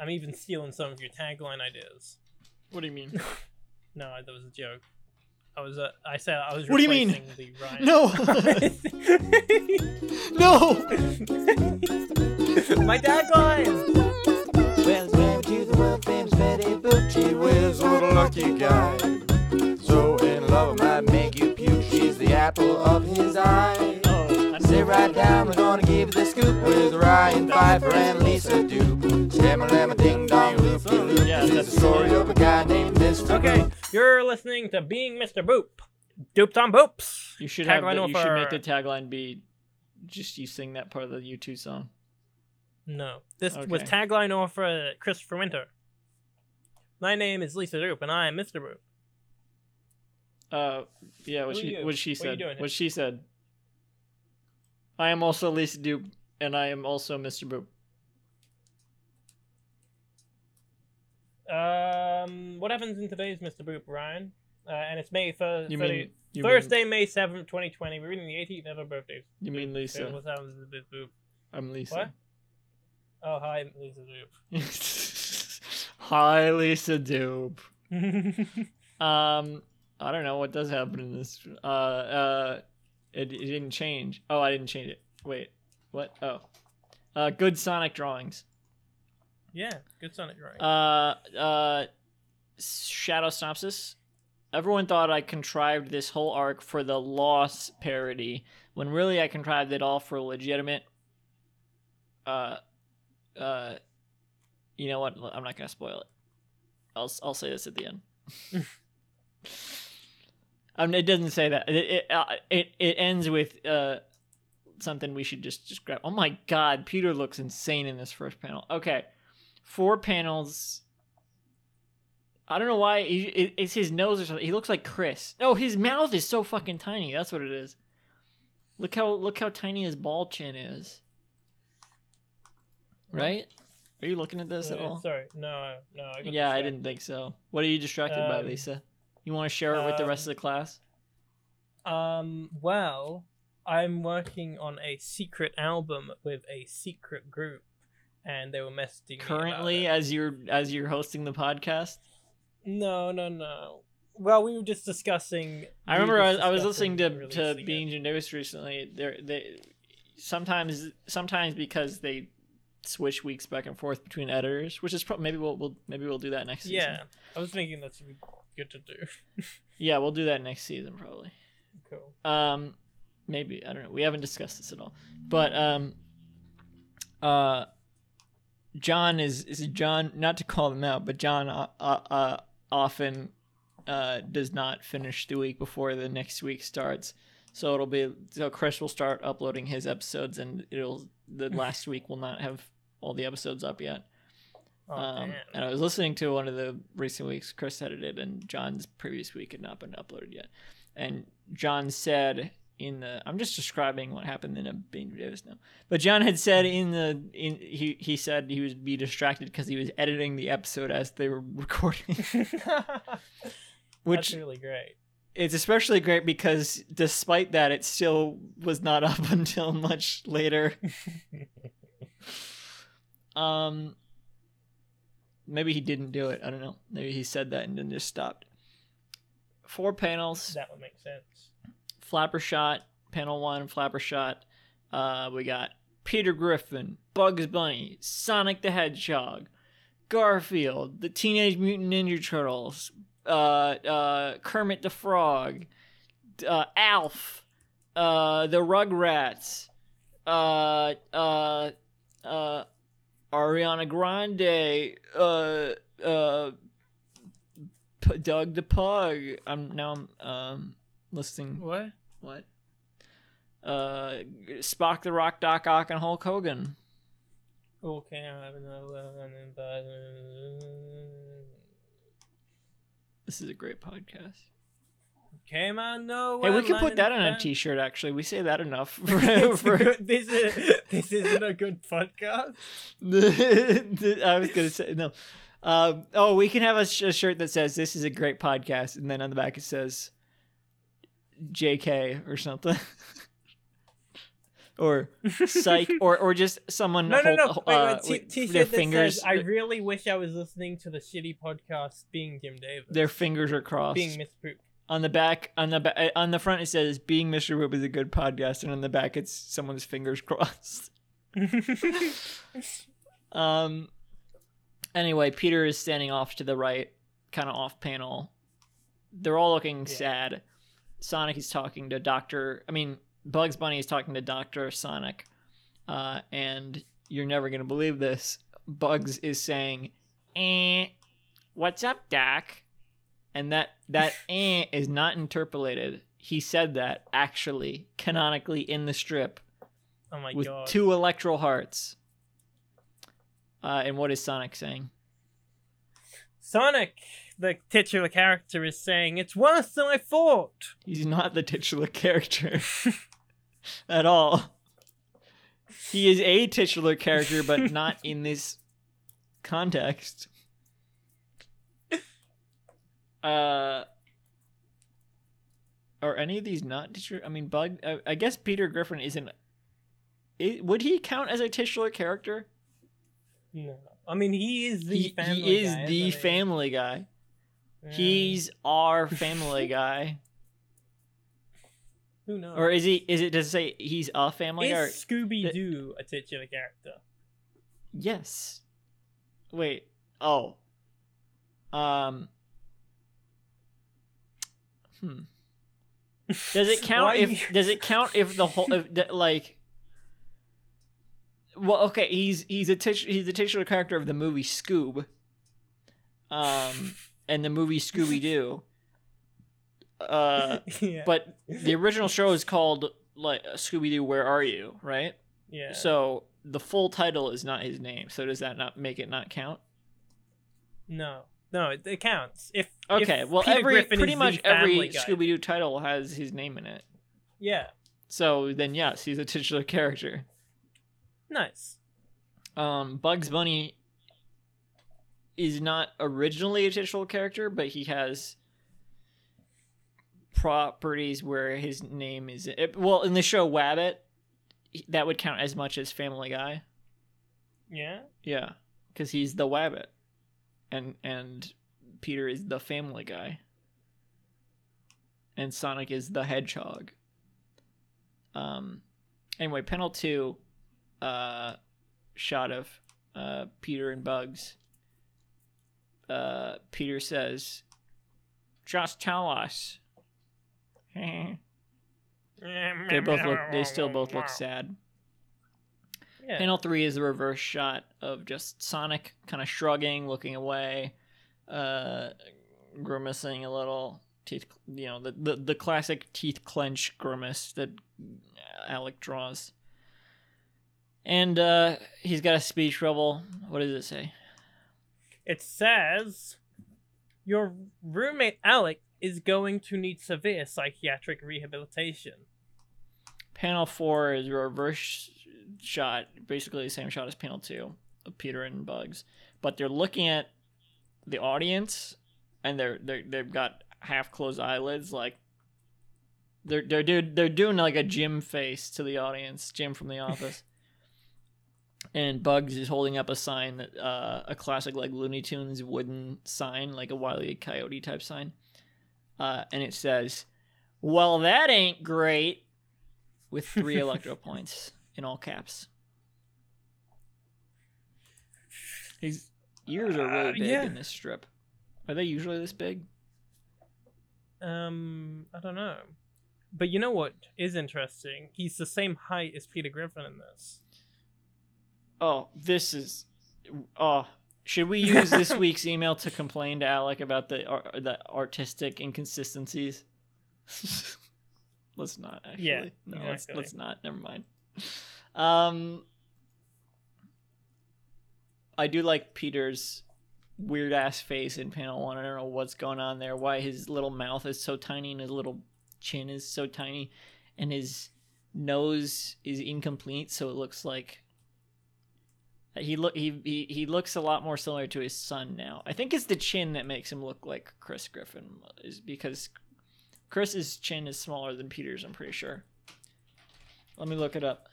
I'm even stealing some of your tagline ideas. What do you mean? No, that was a joke. I was. Uh, I said I was. What do you mean? replacing The Ryan. No. no. My tagline. Welcome to the world famous Betty Boop. She was a little lucky guy. So in love might make you puke. She's the apple of his eye. I Sit right down, we're gonna give you the scoop with Ryan Pfeiffer and Lisa Dupe. Stammer, lamma, ding dong, loop de loop. Yeah, It's that's- the story of a guy named Mr. Okay, Boop. you're listening to Being Mr. Boop. Duped on Boops. You should have. Tagline The, you should for- make the tagline be just you sing that part of the U2 song. No, this was Okay. tagline offer Christopher Winter. My name is Lisa Dupe, and I am Mr. Boop. Uh, yeah. What Who are she what she What are you said. doing here? What she said. I am also Lisa Dupe, and I am also Mr. Boop. Um, what happens in today's Mr. Boop, Ryan? Uh, and it's May first. You mean you Thursday, May seventh, twenty twenty. We're reading the 18th ever birthdays. Mean, you mean Lisa? What's happening with Mr. Boop? I'm Lisa. What? Oh, hi, Lisa Boop. Hi, Lisa Dupe. Um, I don't know what does happen in this. Uh, uh, it, it didn't change. Oh, I didn't change it. Wait, what? Oh, uh, good Sonic drawings. yeah, good Sonic drawing. Uh, uh, Shadow Synopsis. Everyone thought I contrived this whole arc for the loss parody, when really I contrived it all for legitimate. Uh, uh, you know what? I'm not gonna spoil it. I'll I'll say this at the end. um, it doesn't say that. It it uh, it, it ends with uh something we should just just grab. Oh my god, Peter looks insane in this first panel. Okay, four panels. I don't know why he, it, it's his nose or something. He looks like Chris. No, his mouth is so fucking tiny. That's what it is. Look how look how tiny his ball chin is. Right? Are you looking at this at Uh, all? Sorry, no, no. I got Yeah, I didn't think so. What are you distracted by, Um, Lisa? You want to share it with the rest um, of the class? Um, well, I'm working on a secret album with a secret group, and they were messaging Currently, as you're as you're hosting the podcast, No, no, no. Well, we were just discussing. I we remember I, I was listening to to Being. Davis recently. They they sometimes sometimes because they switch weeks back and forth between editors, which is probably maybe we'll, we'll maybe we'll do that next season. Yeah, I was thinking that's good to do. yeah, we'll do that next season probably. cool. Um, maybe I don't know. We haven't discussed this at all, but um, uh, John is is John. Not to call them out, but John uh, uh, uh often uh does not finish the week before the next week starts. So it'll be so Chris will start uploading his episodes, and it'll the last week will not have all the episodes up yet. Oh, Um, and I was listening to one of the recent weeks Chris edited, and John's previous week had not been uploaded yet. And John said in the I'm just describing what happened in a Being Davis now. But John had said in the in he he said he would be distracted because he was editing the episode as they were recording, which that's really great. it's especially great because despite that, it still was not up until much later. um, maybe he didn't do it. I don't know. Maybe he said that and then just stopped. Four panels. That would make sense. Flapper shot. Panel one. Flapper shot. Uh, we got Peter Griffin, Bugs Bunny, Sonic the Hedgehog, Garfield, the Teenage Mutant Ninja Turtles, uh, uh, Kermit the Frog, uh, Alf, uh, the Rugrats, uh, uh, uh, Ariana Grande, uh, uh, P- Doug the Pug. I'm now I'm um listing What? what? Uh, Spock the Rock, Doc Ock, and Hulk Hogan. Okay, I have another This is a great podcast. Came on no. Hey, we could put that on a. T-shirt. Actually, we say that enough. For, for- this is this isn't a good podcast. I was gonna say no. Um, oh, we can have a, sh- a shirt that says "This is a great podcast," and then on the back it says "JK" or something. or psych or or just someone No, no, hold, no. Wait, uh, wait, t- with t-shirt their that fingers says, I really wish I was listening to the shitty podcast being Jim Davis. their fingers are crossed. being Miss Poop. On the back on the ba- on the front it says being Mr. Whip is a good podcast and on the back it's someone's fingers crossed. Um. Anyway, Peter is standing off to the right, kind of off panel. They're all looking Yeah. sad. Sonic is talking to Doctor. I mean, Bugs Bunny is talking to Doctor Sonic, uh, and you're never gonna believe this. Bugs is saying, "Eh, what's up, Doc?" And that that "eh" is not interpolated. He said that actually, canonically in the strip oh my with god. two electro hearts. Uh, and what is Sonic saying? Sonic, the titular character, is saying, It's worse than I thought. He's not the titular character at all. He is a titular character, but not in this context. Uh, are any of these not titular? I mean, Bug. I, I guess Peter Griffin isn't. would he count as a titular character? No. I mean, he is the he, he is guy, the he? Family Guy. Yeah. He's our Family Guy, Who knows? or is he? Is it does it say he's a Family Guy? is Scooby Doo a titular character? Yes. Wait. Oh. Um. Hmm. Does it count if you- does it count if the whole if the, like well okay he's he's a tit- he's the titular character of the movie Scoob um and the movie Scooby Doo uh yeah. but the original show is called like Scooby Doo Where Are You right yeah. so the full title is not his name. So does that not make it not count? no, no, it, it counts. If Okay, if well Peter every Griffin pretty much every Scooby Doo title has his name in it. Yeah, So then yes, he's a titular character. nice. Um, Bugs Bunny is not originally a titular character, but he has properties where his name is it, well in the show Wabbit that would count as much as Family Guy. Yeah, Yeah, because he's the Wabbit, and and Peter is the Family Guy, and Sonic is the Hedgehog. Um, anyway, panel two, uh, shot of uh Peter and Bugs. Uh, Peter says, "Just tell us." they both look. They still both look sad. Yeah. Panel three is the reverse shot of just Sonic kind of shrugging, looking away, uh, grimacing a little. Teeth, you know, the, the the classic teeth clench grimace that Alec draws. And uh, he's got a speech bubble. What does it say? It says, Your roommate Alec is going to need severe psychiatric rehabilitation. Panel four is a reverse shot, basically the same shot as panel two of Peter and Bugs, but they're looking at the audience, and they're they they've got half closed eyelids, like they're they're do, they're doing like a Jim face to the audience, Jim from The Office. and Bugs is holding up a sign that uh, a classic like Looney Tunes wooden sign, like a Wile E. Coyote type sign, uh, and it says, "Well, that ain't great." with three electro points in all caps. His ears are really Uh, big yeah. in this strip. Are they usually this big? Um, I don't know. But you know what is interesting? He's the same height as Peter Griffin in this. Oh, this is. Oh, should we use this week's email to complain to Alec about the ar- the artistic inconsistencies? let's not actually. Yeah, no, let's, let's not. Never mind. Um, I do like Peter's weird ass face in panel one. I don't know what's going on there. Why his little mouth is so tiny and his little chin is so tiny, and his nose is incomplete, so it looks like he look he, he he looks a lot more similar to his son now. I think it's the chin that makes him look like Chris Griffin, is because Chris's chin is smaller than Peter's. I'm pretty sure. Let me look it up.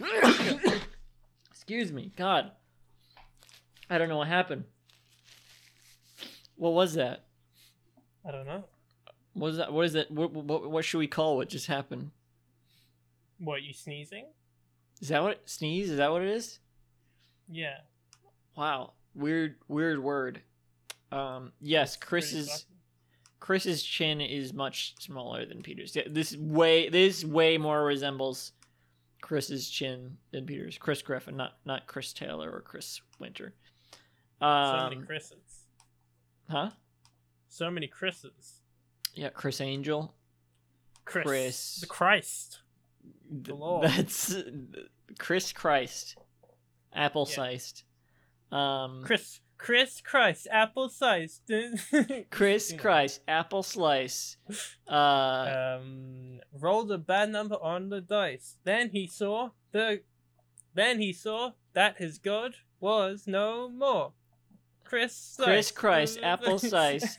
Excuse me. God. I don't know what happened. What was that? I don't know. What is that? What is it? What, what, what should we call what just happened? What you sneezing? Is that what sneeze? Is that what it is? Yeah. Wow. Weird weird word. Um yes, Chris's fucking- Chris's chin is much smaller than Peter's. Yeah, This way this way more resembles Chris's chin than Peter's. Chris Griffin, not not Chris Taylor or Chris Winter. So Um, many Chris's. huh? So many Chris's. Yeah, Criss Angel. Chris. Chris. The Christ. Th- Lord. That's Chris Christ. Apple sized. Um Chris. Chris Christ. Apple size. Chris. Christ, apple slice. Uh um, rolled a bad number on the dice. Then he saw the, then he saw that his god was no more. Chris. Chris Christ, apple slice.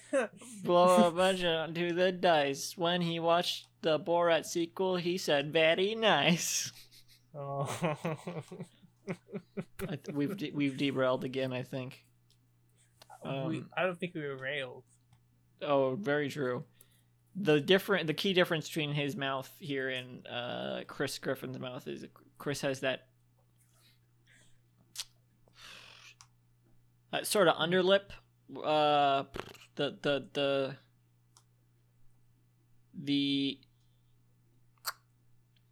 blow a bunch onto the dice. When he watched the Borat sequel, he said, "Very nice." oh. I th- we've de- we've derailed again. I think. We, Um, I don't think we were railed. Oh, very true. The different, the key difference between his mouth here and uh, Chris Griffin's mouth is Chris has that uh, sort of underlip. Uh, the the the the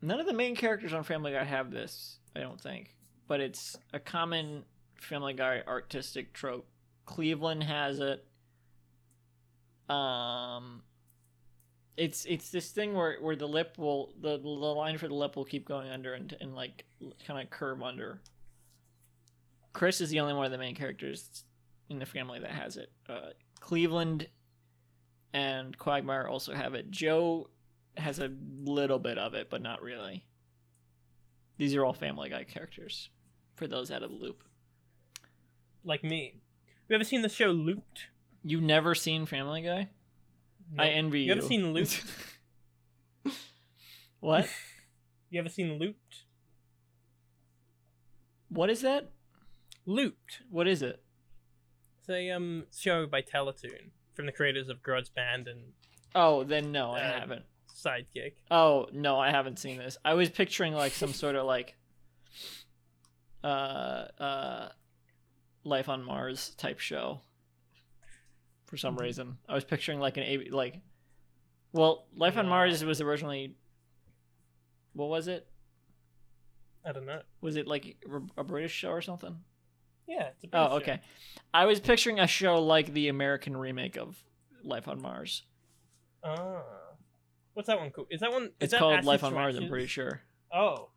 none of the main characters on Family Guy have this. I don't think, but it's a common Family Guy artistic trope. Cleveland has it. Um it's it's this thing where where the lip will the the line for the lip will keep going under and and like kind of curve under. Chris is the only one of the main characters in the family that has it. Uh cleveland and quagmire also have it. Joe has a little bit of it but not really. These are all family guy characters for those out of the loop. Like me. You ever seen the show Looped? you've never seen family guy i envy you You ever seen Looped? what You ever seen Looped? what is that Looped. what is it It's a um show by Teletoon from the creators of Grojband and Oh, then no, I Uh, haven't. Sidekick. Oh, no, I haven't seen this. I was picturing like some sort of like uh uh life on Mars type show. For some Mhm. reason. I was picturing like an A like Well, Life on Mars was originally What was it? I don't know. Was it like a British show or something? Yeah, it's a Oh, British show. okay. I was picturing a show like the American remake of Life on Mars. Ah. What's that one called? Is that one? Is It's that called Ashes Life on Mars, I'm pretty sure. Oh.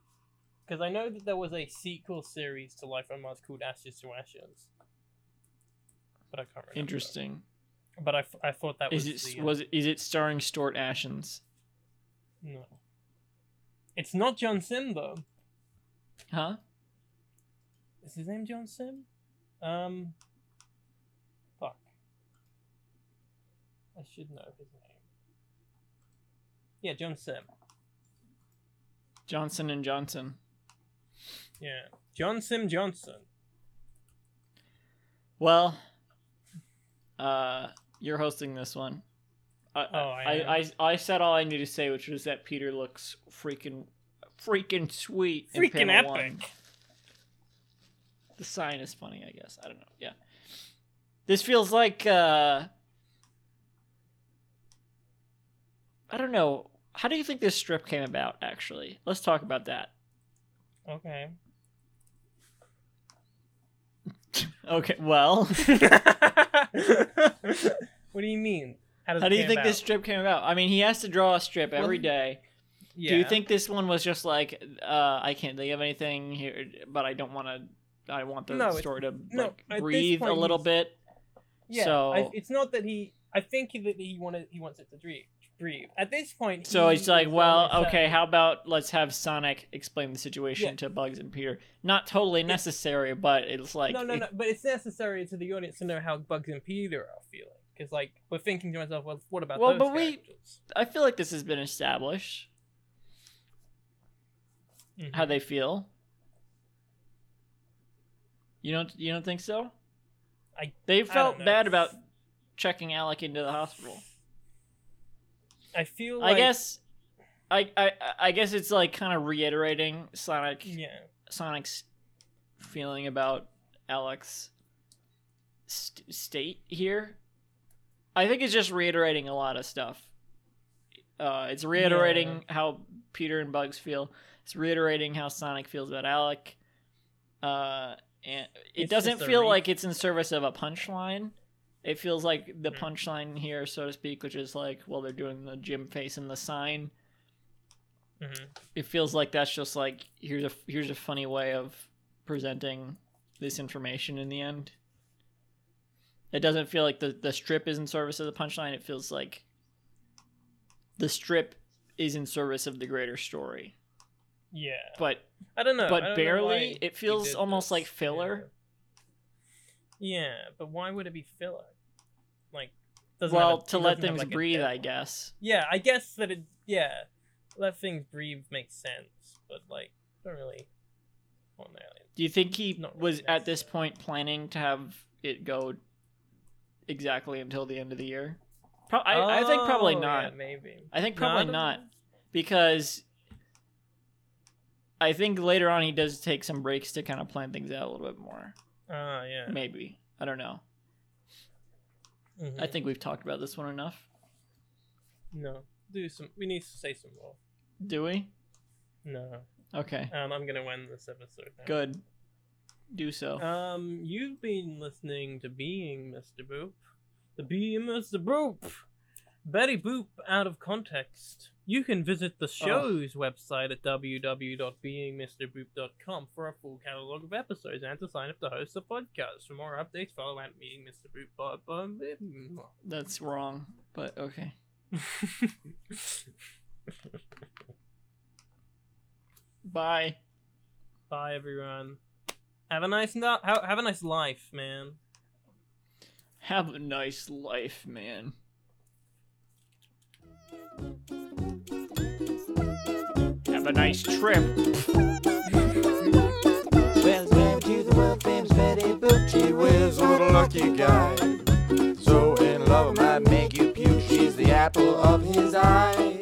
Because I know that there was a sequel series to Life on Mars called Ashes to Ashes. But I can't remember. Interesting. But I, f- I thought that was it the, was is it starring Stuart Ashens? No. It's not John Simm, though. Huh? Is his name John Simm? Um. Fuck. I should know his name. Yeah, John Simm. Johnson and Johnson. Yeah. John Simm Johnson. Well, uh, you're hosting this one. I, Oh, I I. I, I said all I needed to say, which was that Peter looks freaking, freaking sweet. Freaking epic. one. The sign is funny, I guess. I don't know. Yeah. This feels like, uh, I don't know. How do you think this strip came about, actually? Let's talk about that. Okay. Okay, well, what do you mean? does how do you think this strip came about? I mean, he has to draw a strip every Well, day. Yeah. Do you think this one was just like, uh, I can't think of anything here, but I don't want to. I want the No, story to no, like, breathe a little bit. Yeah. so- I, it's not that he. I think that he wanted. He wants it to breathe. Breathe. At this point. So he it's like, well, okay, how about let's have Sonic explain the situation Yeah. to Bugs and Peter? Not totally necessary, but it's like no, no, no. But it's necessary to the audience to know how Bugs and Peter are feeling. Because like we're thinking to myself, well, what about Well, those but we- characters? I feel like this has been established. Mhm. how they feel. You don't you don't think so? I- they felt know. bad about checking Alec into the hospital. I feel I guess I, I I guess it's like kind of reiterating Sonic yeah. Sonic's feeling about Alex st- state here. I think it's just reiterating a lot of stuff. Uh, it's reiterating how Peter and Bugs feel. It's reiterating how Sonic feels about Alec. Uh, and it It's doesn't feel re- like it's in service of a punchline. It feels like the Mhm. punchline here, so to speak, which is like, well, they're doing the Jim face and the sign hmm it feels like that's just like here's a here's a funny way of presenting this information in the end. It doesn't feel like the the strip is in service of the punchline. It feels like the strip is in service of the greater story. Yeah. But I don't know. But don't barely. why It feels almost this. like filler. Yeah. but why would it be filler? Like, well, a- to let things like, breathe, I guess. Yeah, I guess that it. Yeah, let things breathe makes sense, but like, don't really. Well, no, Do you think he Not really was at this point planning to have it go exactly until the end of the year? Pro- I, I think probably Oh, not. Yeah, maybe. I think probably don't not because I think later on he does take some breaks to kind of plan things out a little bit more. Ah, yeah. Maybe I don't know. Mhm. I think we've talked about this one enough. no. Do some. We need to say some more. Do we? No. Okay, Um, I'm gonna win this episode now. good. Do so. Um, you've been listening to Being Mr. Boop. The Being Mr. Boop! Betty Boop out of context. You can visit the oh. show's website at www.beingmrboop.com for a full catalog of episodes and to sign up to host the podcast. For more updates, follow at Being Mr. Boop. That's wrong, but okay. bye. Bye. Everyone. Have a nice no- have a nice life, man. Have a nice life, man. Have a nice trip. Well, it's married to the world famous Betty Boop. She whiz, what a lucky guy. So in love, might make you puke. She's the apple of his eye.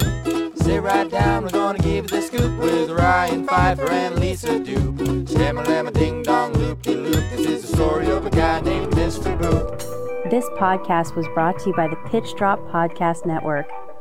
Sit right down, we're gonna give you the scoop with Ryan Pfeiffer and Lisa Dupe. Stammer, lamma, ding dong, loop de loop. This is the story of a guy named Mr. Boop. This podcast was brought to you by the Pitch Drop Podcast Network.